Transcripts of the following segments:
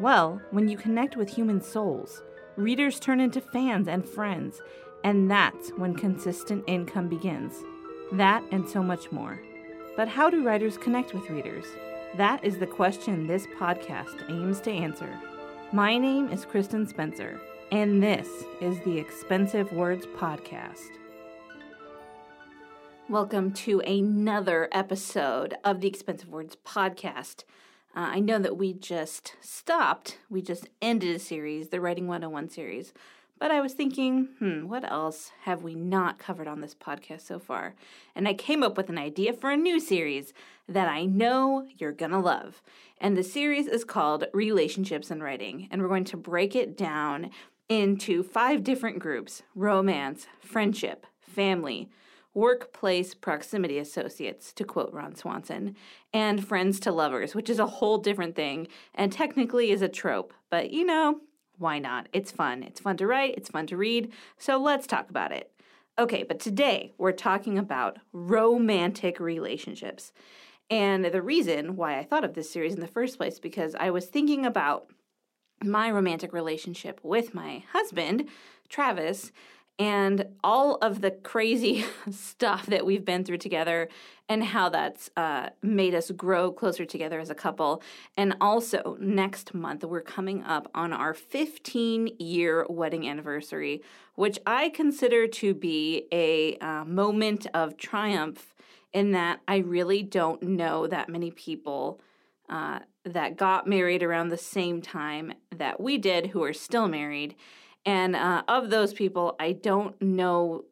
Well, when you connect with human souls, readers turn into fans and friends, and that's when consistent income begins. That and so much more. But how do writers connect with readers? That is the question this podcast aims to answer. My name is Kristen Spencer, and this is the Expensive Words Podcast. Welcome to another episode of the Expensive Words Podcast. Uh, I know that we just stopped, we just ended a series, the Writing 101 series, but I was thinking, hmm, what else have we not covered on this podcast so far? And I came up with an idea for a new series that I know you're gonna love. And the series is called Relationships in Writing, and we're going to break it down into five different groups romance, friendship, family, workplace proximity associates, to quote Ron Swanson, and friends to lovers, which is a whole different thing and technically is a trope. But you know, why not? It's fun. It's fun to write, it's fun to read. So let's talk about it. Okay, but today we're talking about romantic relationships. And the reason why I thought of this series in the first place because I was thinking about my romantic relationship with my husband, Travis, and all of the crazy stuff that we've been through together and how that's uh, made us grow closer together as a couple. And also, next month, we're coming up on our 15 year wedding anniversary, which I consider to be a uh, moment of triumph in that I really don't know that many people. Uh, that got married around the same time that we did who are still married and uh, of those people, I don't know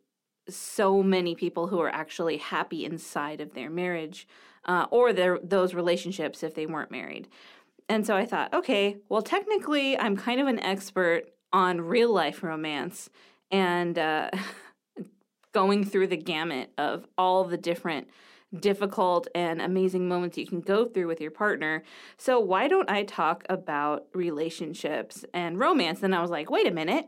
so many people who are actually happy inside of their marriage uh, or their those relationships if they weren't married. And so I thought, okay, well, technically, I'm kind of an expert on real life romance and uh, going through the gamut of all the different difficult and amazing moments you can go through with your partner. So, why don't I talk about relationships and romance? And I was like, wait a minute.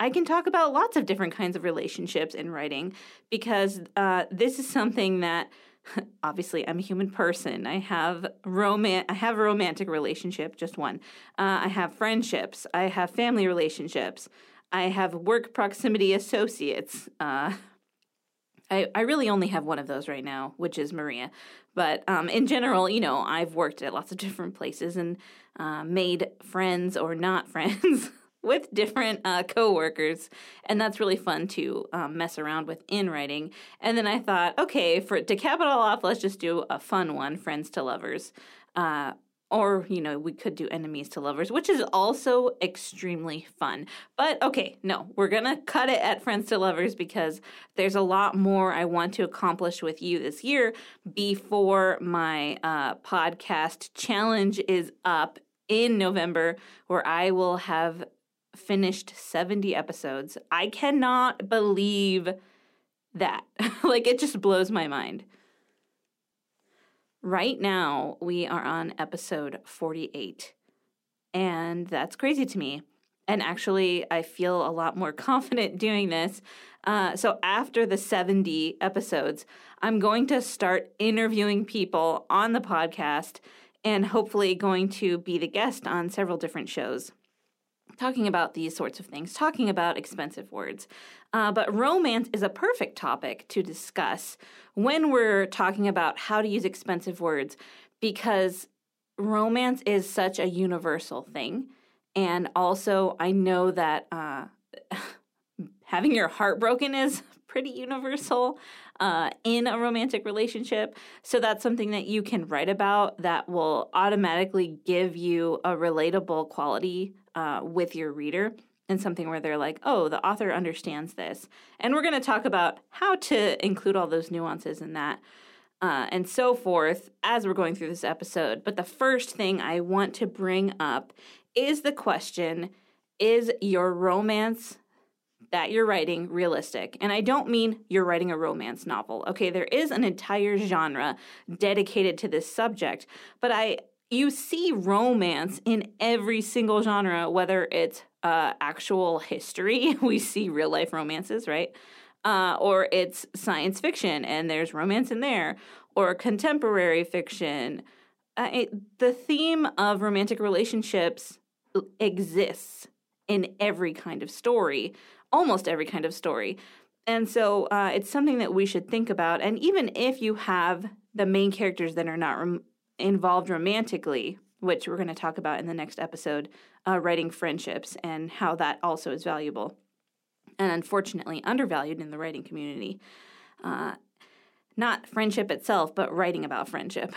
I can talk about lots of different kinds of relationships in writing because uh, this is something that obviously I'm a human person. I have roman I have a romantic relationship, just one. Uh, I have friendships. I have family relationships. I have work proximity associates. Uh, I, I really only have one of those right now, which is Maria. But um, in general, you know, I've worked at lots of different places and uh, made friends or not friends with different uh, coworkers, and that's really fun to um, mess around with in writing. And then I thought, okay, for to cap it all off, let's just do a fun one: friends to lovers. Uh, or, you know, we could do enemies to lovers, which is also extremely fun. But okay, no, we're to cut it at friends to lovers because there's a lot more I want to accomplish with you this year before my uh, podcast challenge is up in November, where I will have finished 70 episodes. I cannot believe that. like, it just blows my mind. Right now, we are on episode 48, and that's crazy to me. And actually, I feel a lot more confident doing this. Uh, so, after the 70 episodes, I'm going to start interviewing people on the podcast and hopefully going to be the guest on several different shows talking about these sorts of things, talking about expensive words. Uh, but romance is a perfect topic to discuss when we're talking about how to use expensive words because romance is such a universal thing. And also, I know that uh, having your heart broken is pretty universal uh, in a romantic relationship. So that's something that you can write about that will automatically give you a relatable quality uh, with your reader and something where they're like, oh, the author understands this. And we're going to talk about how to include all those nuances in that uh, and so forth as we're going through this episode. But the first thing I want to bring up is the question is your romance that you're writing realistic? And I don't mean you're writing a romance novel. Okay, there is an entire genre dedicated to this subject, but I you see romance in every single genre, whether it's uh, actual history, we see real life romances, right? Uh, or it's science fiction and there's romance in there, or contemporary fiction. Uh, the theme of romantic relationships exists in every kind of story, almost every kind of story. And so uh, it's something that we should think about. And even if you have the main characters that are not rom- involved romantically, which we're going to talk about in the next episode, uh, writing friendships and how that also is valuable and unfortunately undervalued in the writing community. Uh, not friendship itself, but writing about friendship.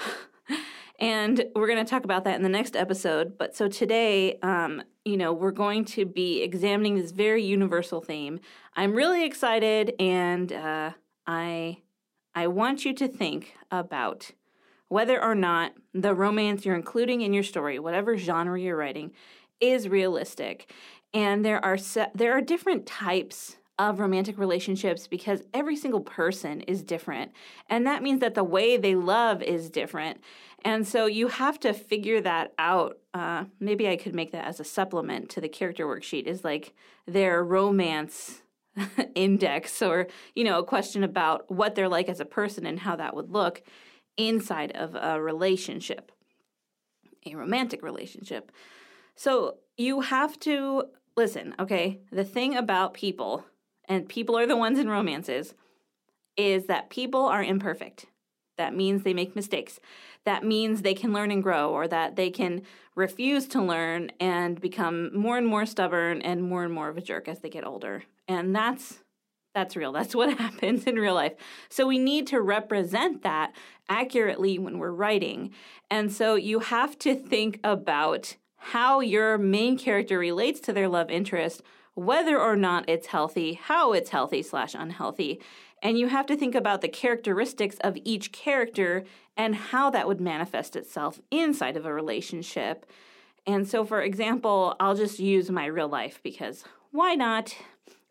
and we're going to talk about that in the next episode. But so today, um, you know, we're going to be examining this very universal theme. I'm really excited, and uh, I I want you to think about whether or not the romance you're including in your story, whatever genre you're writing, is realistic. And there are se- there are different types of romantic relationships because every single person is different. And that means that the way they love is different. And so you have to figure that out. Uh, maybe I could make that as a supplement to the character worksheet, is like their romance index or, you know, a question about what they're like as a person and how that would look inside of a relationship, a romantic relationship. So you have to listen, okay? The thing about people, and people are the ones in romances, is that people are imperfect. That means they make mistakes. That means they can learn and grow, or that they can refuse to learn and become more and more stubborn and more and more of a jerk as they get older. And that's that's real. That's what happens in real life. So we need to represent that accurately when we're writing. And so you have to think about how your main character relates to their love interest, whether or not it's healthy, how it's healthy slash unhealthy. And you have to think about the characteristics of each character and how that would manifest itself inside of a relationship. And so, for example, I'll just use my real life because why not?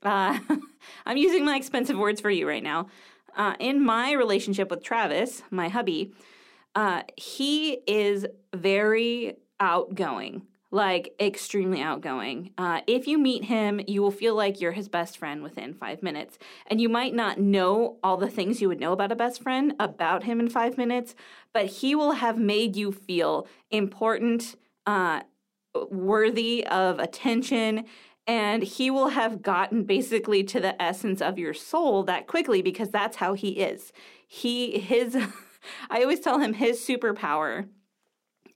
Uh, I'm using my expensive words for you right now. Uh, in my relationship with Travis, my hubby, uh, he is very outgoing, like extremely outgoing. Uh, if you meet him, you will feel like you're his best friend within five minutes. And you might not know all the things you would know about a best friend about him in five minutes, but he will have made you feel important, uh, worthy of attention. And he will have gotten basically to the essence of your soul that quickly because that's how he is. He, his, I always tell him his superpower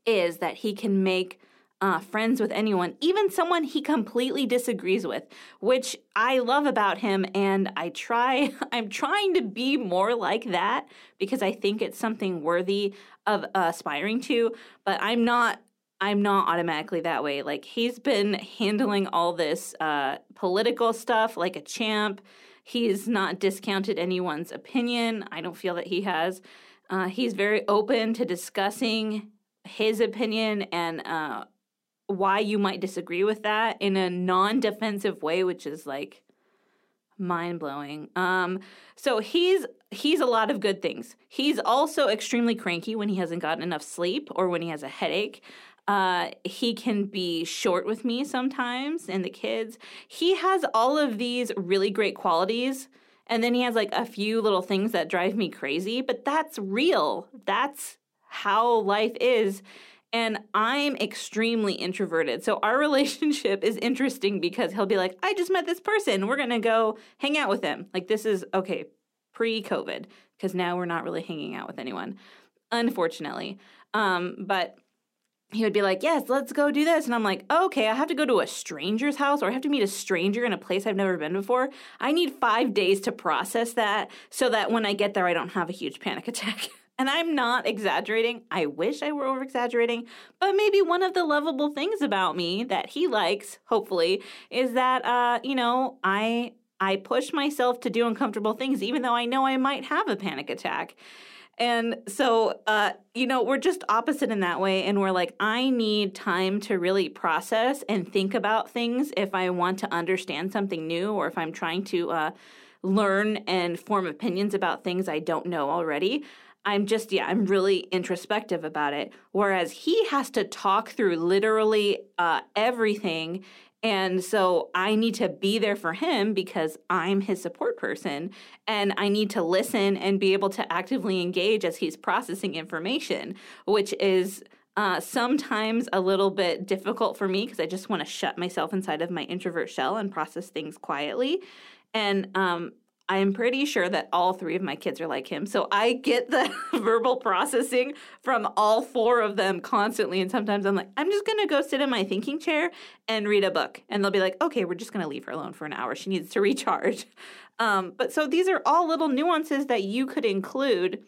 is that he can make uh, friends with anyone, even someone he completely disagrees with, which I love about him. And I try, I'm trying to be more like that because I think it's something worthy of uh, aspiring to, but I'm not. I'm not automatically that way. Like he's been handling all this uh, political stuff like a champ. He's not discounted anyone's opinion. I don't feel that he has. Uh, he's very open to discussing his opinion and uh, why you might disagree with that in a non-defensive way, which is like mind blowing. Um, so he's he's a lot of good things. He's also extremely cranky when he hasn't gotten enough sleep or when he has a headache. Uh, he can be short with me sometimes and the kids. He has all of these really great qualities. And then he has like a few little things that drive me crazy, but that's real. That's how life is. And I'm extremely introverted. So our relationship is interesting because he'll be like, I just met this person. We're going to go hang out with him. Like, this is okay, pre COVID, because now we're not really hanging out with anyone, unfortunately. Um, but he would be like, Yes, let's go do this. And I'm like, Okay, I have to go to a stranger's house or I have to meet a stranger in a place I've never been before. I need five days to process that so that when I get there, I don't have a huge panic attack. And I'm not exaggerating. I wish I were over exaggerating, but maybe one of the lovable things about me that he likes, hopefully, is that uh, you know, I I push myself to do uncomfortable things even though I know I might have a panic attack. And so, uh, you know, we're just opposite in that way. And we're like, I need time to really process and think about things if I want to understand something new or if I'm trying to uh, learn and form opinions about things I don't know already. I'm just, yeah, I'm really introspective about it. Whereas he has to talk through literally uh, everything and so I need to be there for him because I'm his support person. And I need to listen and be able to actively engage as he's processing information, which is uh, sometimes a little bit difficult for me because I just want to shut myself inside of my introvert shell and process things quietly. And um, I'm pretty sure that all three of my kids are like him. So I get the verbal processing from all four of them constantly. And sometimes I'm like, I'm just going to go sit in my thinking chair and read a book. And they'll be like, okay, we're just going to leave her alone for an hour. She needs to recharge. Um, but so these are all little nuances that you could include.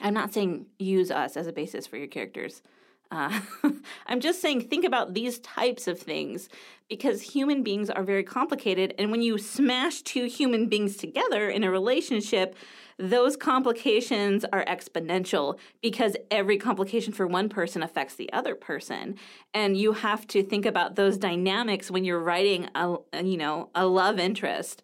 I'm not saying use us as a basis for your characters. Uh, I'm just saying, think about these types of things because human beings are very complicated. And when you smash two human beings together in a relationship, those complications are exponential because every complication for one person affects the other person. And you have to think about those dynamics when you're writing a, you know, a love interest.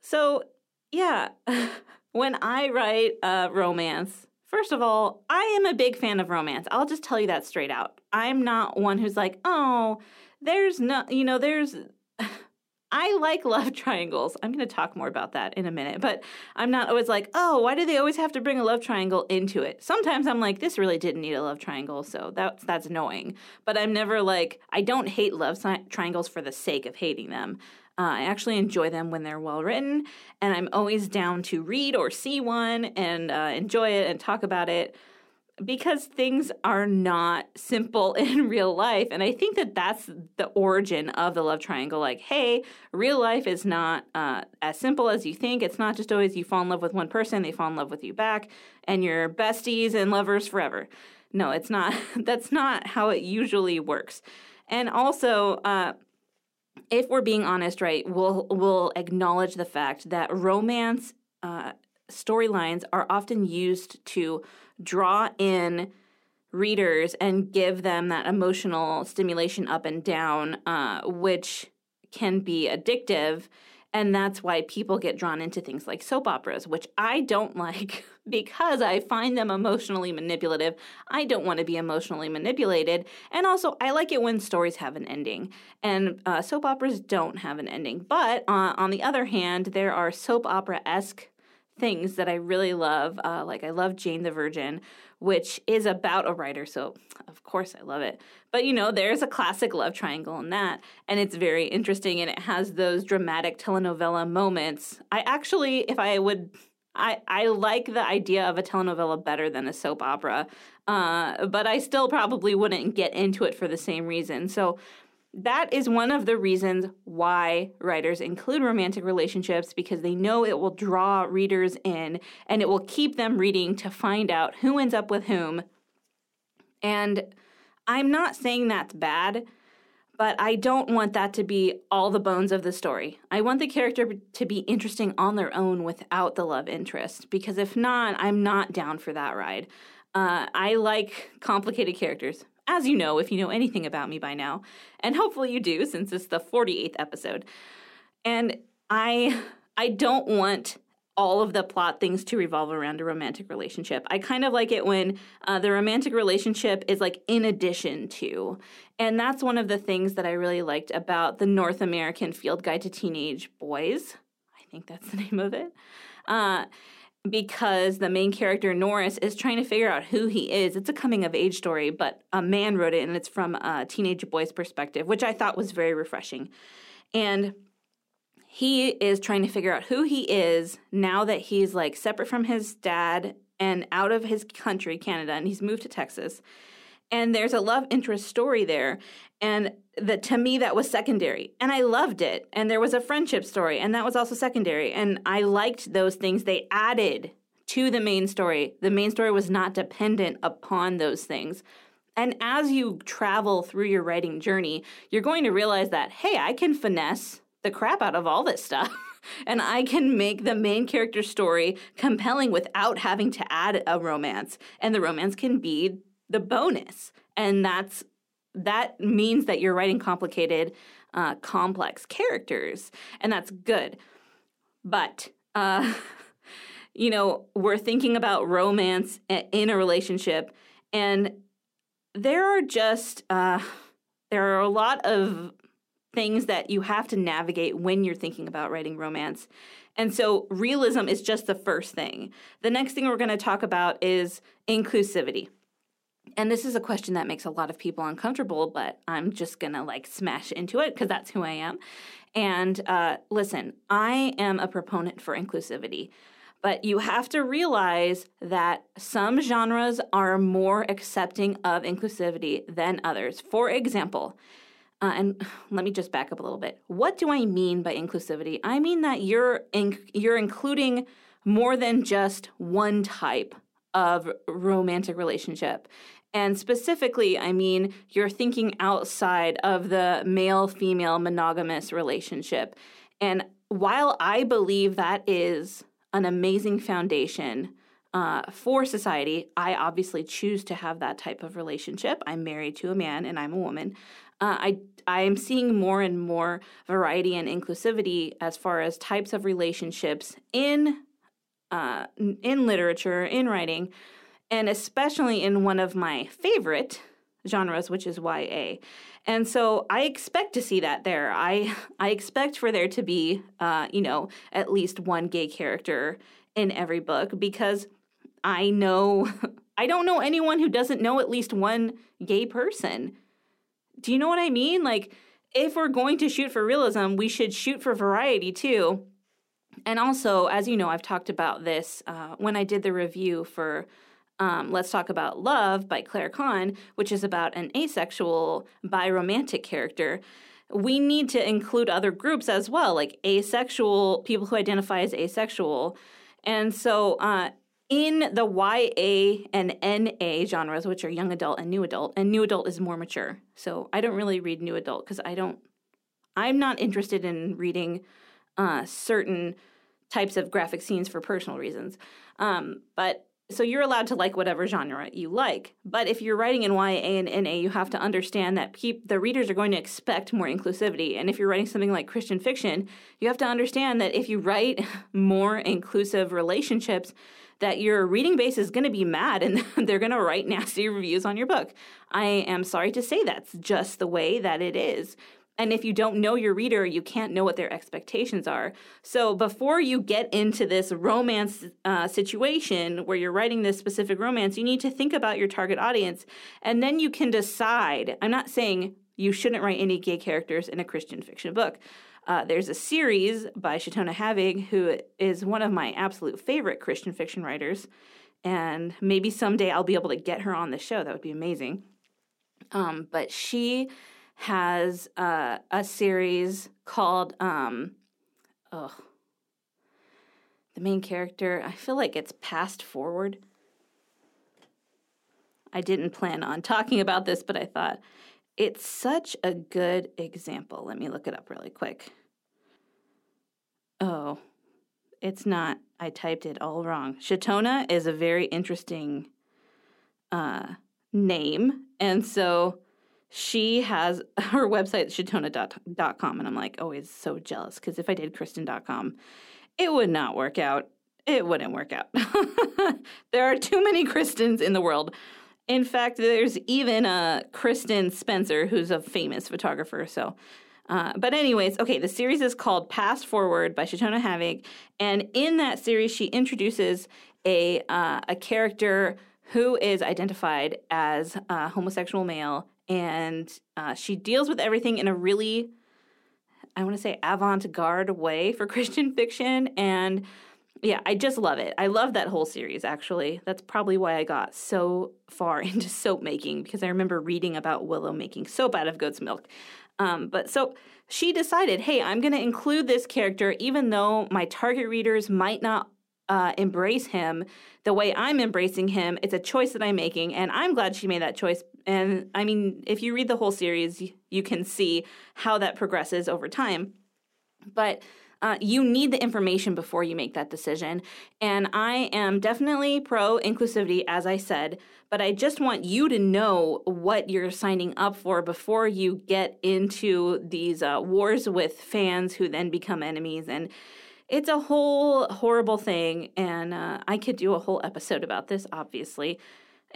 So, yeah, when I write a romance, First of all, I am a big fan of romance. I'll just tell you that straight out. I'm not one who's like, oh, there's no, you know, there's. I like love triangles. I'm going to talk more about that in a minute, but I'm not always like, oh, why do they always have to bring a love triangle into it? Sometimes I'm like, this really didn't need a love triangle, so that's that's annoying. But I'm never like, I don't hate love triangles for the sake of hating them. Uh, I actually enjoy them when they're well written, and I'm always down to read or see one and uh, enjoy it and talk about it because things are not simple in real life. And I think that that's the origin of the love triangle. Like, hey, real life is not uh, as simple as you think. It's not just always you fall in love with one person, they fall in love with you back, and you're besties and lovers forever. No, it's not. that's not how it usually works. And also, uh, if we're being honest, right, we'll we'll acknowledge the fact that romance uh, storylines are often used to draw in readers and give them that emotional stimulation up and down, uh, which can be addictive and that's why people get drawn into things like soap operas, which I don't like because I find them emotionally manipulative. I don't want to be emotionally manipulated. And also, I like it when stories have an ending. And uh, soap operas don't have an ending. But uh, on the other hand, there are soap opera esque things that I really love. Uh, like, I love Jane the Virgin, which is about a writer. So, of course, I love it. But, you know, there's a classic love triangle in that. And it's very interesting and it has those dramatic telenovela moments. I actually, if I would. I, I like the idea of a telenovela better than a soap opera, uh, but I still probably wouldn't get into it for the same reason. So that is one of the reasons why writers include romantic relationships because they know it will draw readers in and it will keep them reading to find out who ends up with whom. And I'm not saying that's bad, but I don't want that to be all the bones of the story. I want the character to be interesting on their own without the love interest because if not, I'm not down for that ride. Uh, I like complicated characters as you know if you know anything about me by now, and hopefully you do since it's the 48th episode. And I I don't want all of the plot things to revolve around a romantic relationship. I kind of like it when uh, the romantic relationship is like in addition to. And that's one of the things that I really liked about the North American Field Guide to Teenage Boys. I think that's the name of it. Uh, because the main character Norris is trying to figure out who he is. It's a coming of age story, but a man wrote it and it's from a teenage boy's perspective, which I thought was very refreshing. And he is trying to figure out who he is now that he's like separate from his dad and out of his country, Canada, and he's moved to Texas. And there's a love interest story there. And that to me that was secondary and i loved it and there was a friendship story and that was also secondary and i liked those things they added to the main story the main story was not dependent upon those things and as you travel through your writing journey you're going to realize that hey i can finesse the crap out of all this stuff and I can make the main character story compelling without having to add a romance. And the romance can be the bonus. And that's that means that you're writing complicated, uh, complex characters, and that's good. But uh, you know, we're thinking about romance in a relationship, and there are just uh, there are a lot of things that you have to navigate when you're thinking about writing romance. And so realism is just the first thing. The next thing we're going to talk about is inclusivity. And this is a question that makes a lot of people uncomfortable, but I'm just to like smash into it because that's who I am. And uh, listen, I am a proponent for inclusivity. But you have to realize that some genres are more accepting of inclusivity than others. For example, uh, and let me just back up a little bit. What do I mean by inclusivity? I mean that you're in, you're including more than just one type of romantic relationship. And specifically, I mean you're thinking outside of the male female monogamous relationship. And while I believe that is an amazing foundation uh, for society, I obviously choose to have that type of relationship. I'm married to a man and I'm a woman uh, I I'm seeing more and more variety and inclusivity as far as types of relationships in uh, in literature, in writing, and especially in one of my favorite genres, which is YA. And so I expect to see that there. I I expect for there to be, uh, you know, at least one gay character in every book because I know I don't know anyone who doesn't know at least one gay person. Do you know what I mean? Like, if we're going to shoot for realism, we should shoot for variety too. And also, as you know, I've talked about this uh, when I did the review for um, Let's Talk About Love by Claire Kann, which is about an asexual biromantic character. We need to include other groups as well, like asexual people who identify as asexual. And so, uh, in the YA and NA genres, which are young adult and new adult, and new adult is more mature. So I don't really read new adult because I don't, I'm not interested in reading uh, certain types of graphic scenes for personal reasons. Um, but so you're allowed to like whatever genre you like. But if you're writing in YA and NA, you have to understand that pe- the readers are going to expect more inclusivity. And if you're writing something like Christian fiction, you have to understand that if you write more inclusive relationships, that your reading base is going to be mad and they're going to write nasty reviews on your book. I am sorry to say that's just the way that it is. And if you don't know your reader, you can't know what their expectations are. So before you get into this romance uh, situation where you're writing this specific romance, you need to think about your target audience. And then you can decide. I'm not saying you shouldn't write any gay characters in a Christian fiction book. Uh, there's a series by Chautona Havig, who is one of my absolute favorite Christian fiction writers. And maybe someday I'll be able to get her on the show. That would be amazing. Um, but she has uh, a series called, um, oh, the main character, I feel like it's Past Forward. I didn't plan on talking about this, but I thought it's such a good example. Let me look it up really quick. Oh, it's not. I typed it all wrong. Chautona is a very interesting uh, name. And so she has her website, chautona.com. And I'm like always so jealous because if I did Kristen.com, it would not work out. It wouldn't work out. there are too many Kristens in the world. In fact, there's even a Kristen Spencer who's a famous photographer. So, uh, but anyways, okay, the series is called Past Forward by Chautona Havig, and in that series, she introduces a uh, a character who is identified as a homosexual male, and uh, she deals with everything in a really, I want to say, avant garde way for Christian fiction, and yeah, I just love it. I love that whole series, actually. That's probably why I got so far into soap making because I remember reading about Willow making soap out of goat's milk. Um, but so she decided, hey, I'm going to include this character, even though my target readers might not uh, embrace him the way I'm embracing him. It's a choice that I'm making, and I'm glad she made that choice. And I mean, if you read the whole series, you can see how that progresses over time. But uh, you need the information before you make that decision. And I am definitely pro inclusivity, as I said, but I just want you to know what you're signing up for before you get into these uh, wars with fans who then become enemies. And it's a whole horrible thing. And uh, I could do a whole episode about this, obviously.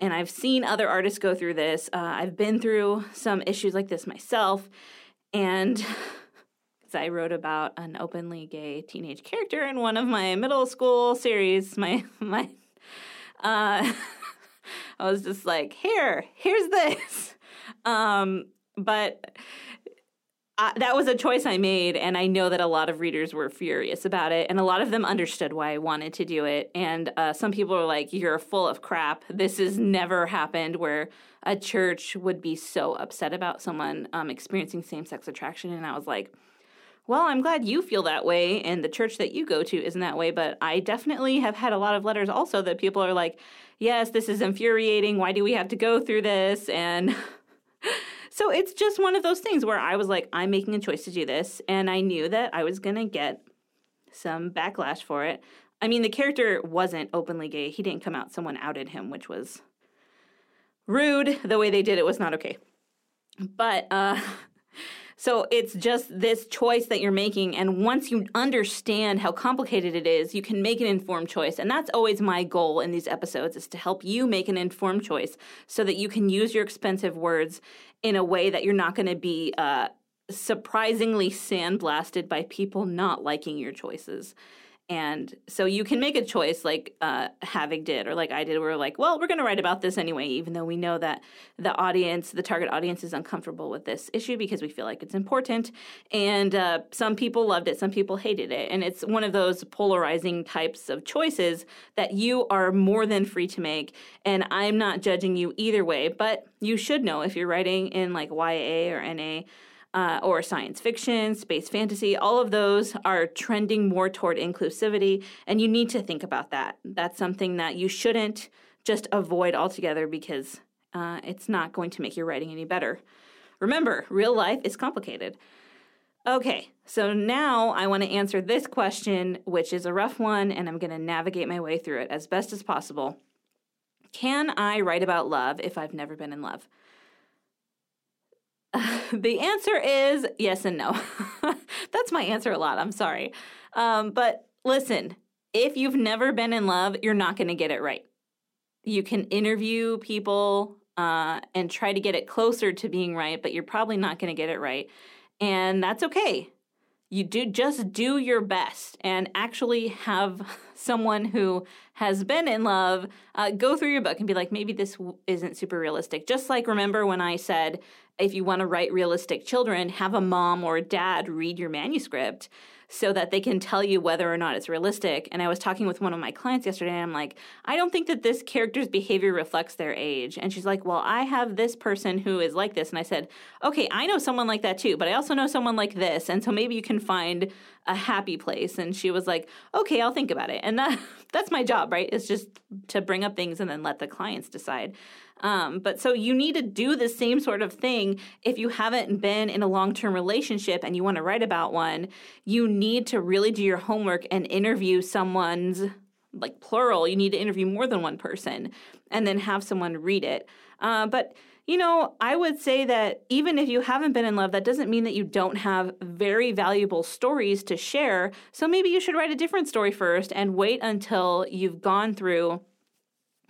And I've seen other artists go through this. Uh, I've been through some issues like this myself. And I wrote about an openly gay teenage character in one of my middle school series. My my uh, I was just like, here, here's this. Um, but I, that was a choice I made, and I know that a lot of readers were furious about it, and a lot of them understood why I wanted to do it. And uh, some people are like, "You're full of crap. This has never happened." Where a church would be so upset about someone um, experiencing same-sex attraction, and I was like, well, I'm glad you feel that way and the church that you go to isn't that way, but I definitely have had a lot of letters also that people are like, yes, this is infuriating. Why do we have to go through this? And so it's just one of those things where I was like, I'm making a choice to do this. And I knew that I was going to get some backlash for it. I mean, the character wasn't openly gay. He didn't come out, someone outed him, which was rude. The way they did it was not okay. But, uh, So it's just this choice that you're making. And once you understand how complicated it is, you can make an informed choice. And that's always my goal in these episodes is to help you make an informed choice so that you can use your expensive words in a way that you're not going to be uh, surprisingly sandblasted by people not liking your choices. And so you can make a choice like uh, Havig did, or like I did, where we're like, well, we're going to write about this anyway, even though we know that the audience, the target audience, is uncomfortable with this issue because we feel like it's important. And uh, some people loved it, some people hated it. And it's one of those polarizing types of choices that you are more than free to make. And I'm not judging you either way, but you should know if you're writing in like YA or NA uh, or science fiction, space fantasy, all of those are trending more toward inclusivity. And you need to think about that. That's something that you shouldn't just avoid altogether because uh, it's not going to make your writing any better. Remember, real life is complicated. Okay, so now I want to answer this question, which is a rough one, and I'm going to navigate my way through it as best as possible. Can I write about love if I've never been in love? the answer is yes and no. That's my answer a lot. I'm sorry. Um, but listen, if you've never been in love, you're not going to get it right. You can interview people uh, and try to get it closer to being right, but you're probably not going to get it right. And that's okay. You do just do your best and actually have someone who has been in love uh, go through your book and be like, maybe this w- isn't super realistic. Just like remember when I said if you want to write realistic children, have a mom or a dad read your manuscript so that they can tell you whether or not it's realistic. And I was talking with one of my clients yesterday, and I'm like, I don't think that this character's behavior reflects their age. And she's like, Well, I have this person who is like this. And I said, Okay, I know someone like that too, but I also know someone like this. And so maybe you can find a happy place. And she was like, Okay, I'll think about it. And that that's my job, right? It's just to bring up things and then let the clients decide. Um, but so you need to do the same sort of thing if you haven't been in a long term relationship and you want to write about one. You need to really do your homework and interview someone's like plural. You need to interview more than one person and then have someone read it. Uh, but you know, I would say that even if you haven't been in love, that doesn't mean that you don't have very valuable stories to share. So maybe you should write a different story first and wait until you've gone through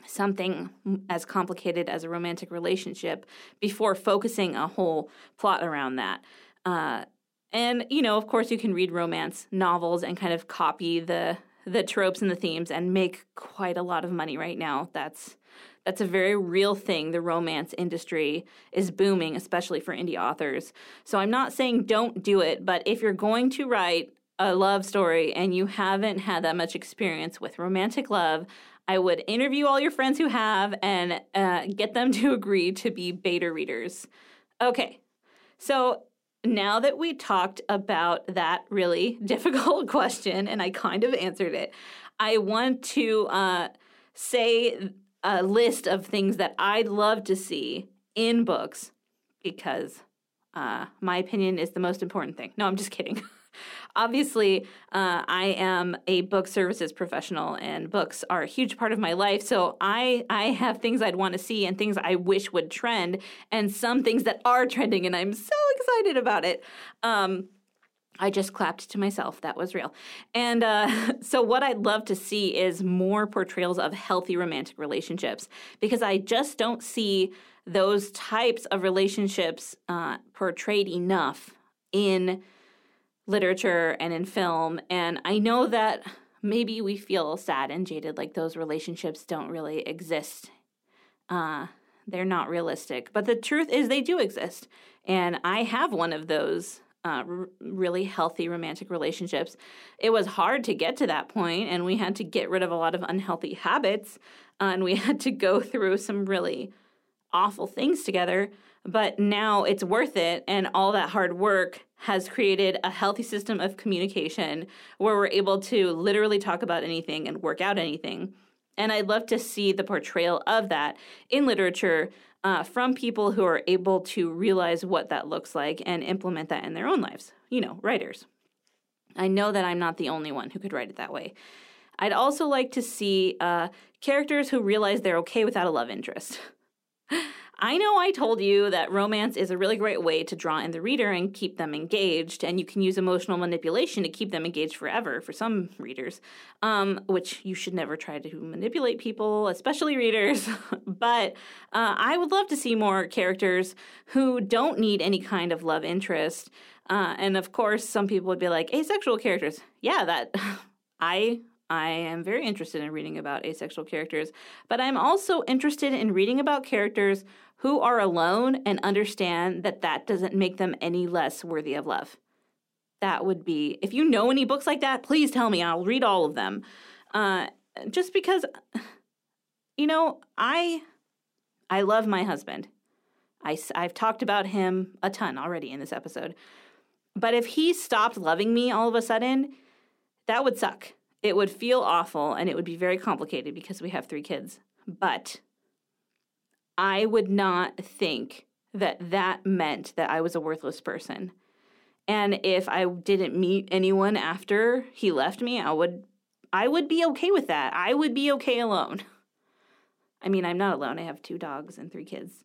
something as complicated as a romantic relationship before focusing a whole plot around that. Uh, and you know, of course, you can read romance novels and kind of copy the the tropes and the themes and make quite a lot of money right now. That's that's a very real thing. The romance industry is booming, especially for indie authors. So I'm not saying don't do it, but if you're going to write a love story and you haven't had that much experience with romantic love, I would interview all your friends who have and uh, get them to agree to be beta readers. Okay, so now that we talked about that really difficult question and I kind of answered it, I want to uh, say a list of things that I'd love to see in books because uh, my opinion is the most important thing. No, I'm just kidding. obviously, uh, I am a book services professional, and books are a huge part of my life. So I I have things I'd want to see and things I wish would trend, and some things that are trending, and I'm so excited about it. Um, I just clapped to myself. That was real. And uh, so, what I'd love to see is more portrayals of healthy romantic relationships because I just don't see those types of relationships uh, portrayed enough in literature and in film. And I know that maybe we feel sad and jaded, like those relationships don't really exist. Uh, they're not realistic. But the truth is, they do exist. And I have one of those uh, r- really healthy romantic relationships. It was hard to get to that point, and we had to get rid of a lot of unhealthy habits, uh, and we had to go through some really awful things together. But now it's worth it, and all that hard work has created a healthy system of communication where we're able to literally talk about anything and work out anything. And I'd love to see the portrayal of that in literature uh, from people who are able to realize what that looks like and implement that in their own lives. You know, writers. I know that I'm not the only one who could write it that way. I'd also like to see uh, characters who realize they're okay without a love interest. I know I told you that romance is a really great way to draw in the reader and keep them engaged, and you can use emotional manipulation to keep them engaged forever for some readers, um, which you should never try to manipulate people, especially readers. but uh, I would love to see more characters who don't need any kind of love interest. Uh, and of course, some people would be like, asexual characters. Yeah, that. I I am very interested in reading about asexual characters, but I'm also interested in reading about characters who are alone and understand that that doesn't make them any less worthy of love. That would be, if you know any books like that, please tell me. I'll read all of them. Uh, just because, you know, I, I love my husband. I, I've talked about him a ton already in this episode. But if he stopped loving me all of a sudden, that would suck it would feel awful and it would be very complicated because we have three kids. But I would not think that that meant that I was a worthless person. And if I didn't meet anyone after he left me, I would I would be okay with that. I would be okay alone. I mean, I'm not alone. I have two dogs and three kids.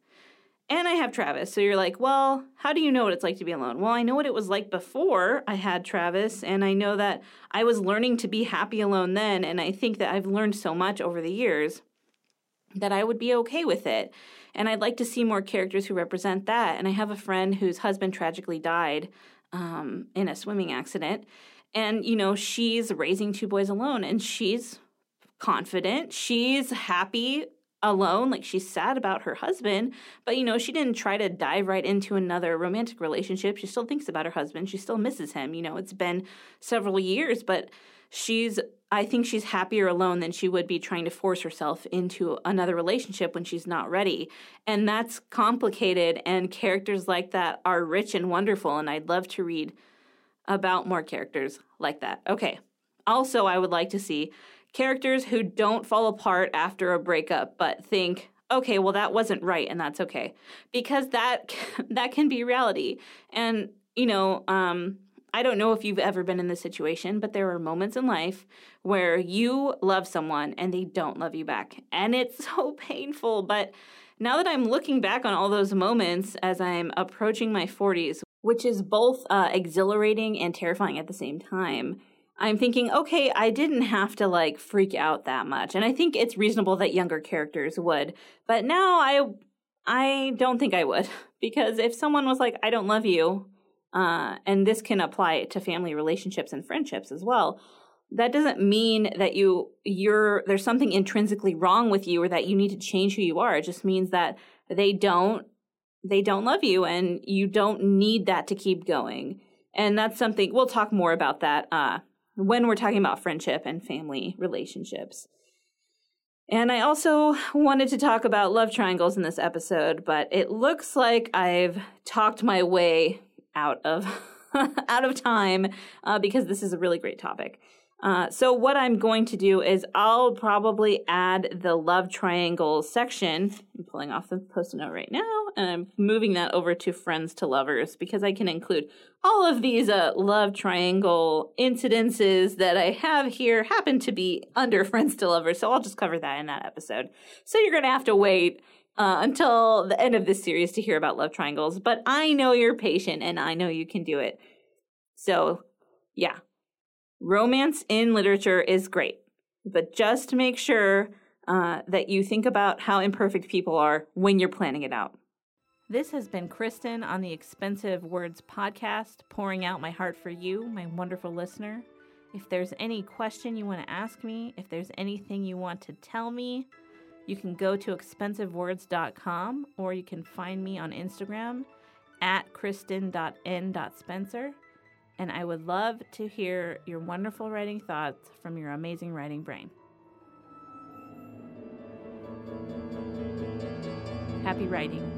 And I have Travis. So you're like, well, how do you know what it's like to be alone? Well, I know what it was like before I had Travis, and I know that I was learning to be happy alone then. And I think that I've learned so much over the years that I would be okay with it. And I'd like to see more characters who represent that. And I have a friend whose husband tragically died um, in a swimming accident. And, you know, she's raising two boys alone, and she's confident. She's happy alone. Like she's sad about her husband, but you know, she didn't try to dive right into another romantic relationship. She still thinks about her husband. She still misses him. You know, it's been several years, but she's I think she's happier alone than she would be trying to force herself into another relationship when she's not ready. And that's complicated and characters like that are rich and wonderful and I'd love to read about more characters like that. Okay. Also, I would like to see characters who don't fall apart after a breakup but think okay well that wasn't right and that's okay because that that can be reality and you know um I don't know if you've ever been in this situation, but there are moments in life where you love someone and they don't love you back. And it's so painful. But now that I'm looking back on all those moments as I'm approaching my 40s, which is both uh, exhilarating and terrifying at the same time, I'm thinking, okay, I didn't have to like freak out that much. And I think it's reasonable that younger characters would. But now I I don't think I would because if someone was like, "I don't love you," uh, and this can apply to family relationships and friendships as well, that doesn't mean that you you're there's something intrinsically wrong with you or that you need to change who you are. It just means that they don't they don't love you and you don't need that to keep going. And that's something we'll talk more about that uh, when we're talking about friendship and family relationships. And I also wanted to talk about love triangles in this episode, but it looks like I've talked my way out of out of time uh, because this is a really great topic. Uh, so what I'm going to do is I'll probably add the love triangle section. I'm pulling off the post-it note right now, and I'm moving that over to friends to lovers because I can include all of these uh, love triangle incidences that I have here happen to be under friends to lovers. So I'll just cover that in that episode. So you're going to have to wait uh, until the end of this series to hear about love triangles. But I know you're patient and I know you can do it. So yeah, romance in literature is great, but just make sure uh, that you think about how imperfect people are when you're planning it out. This has been Kristen on the Expensive Words podcast, pouring out my heart for you, my wonderful listener. If there's any question you want to ask me, if there's anything you want to tell me, you can go to expensivewords.com or you can find me on Instagram at kristen.n.spencer and I would love to hear your wonderful writing thoughts from your amazing writing brain. Happy writing.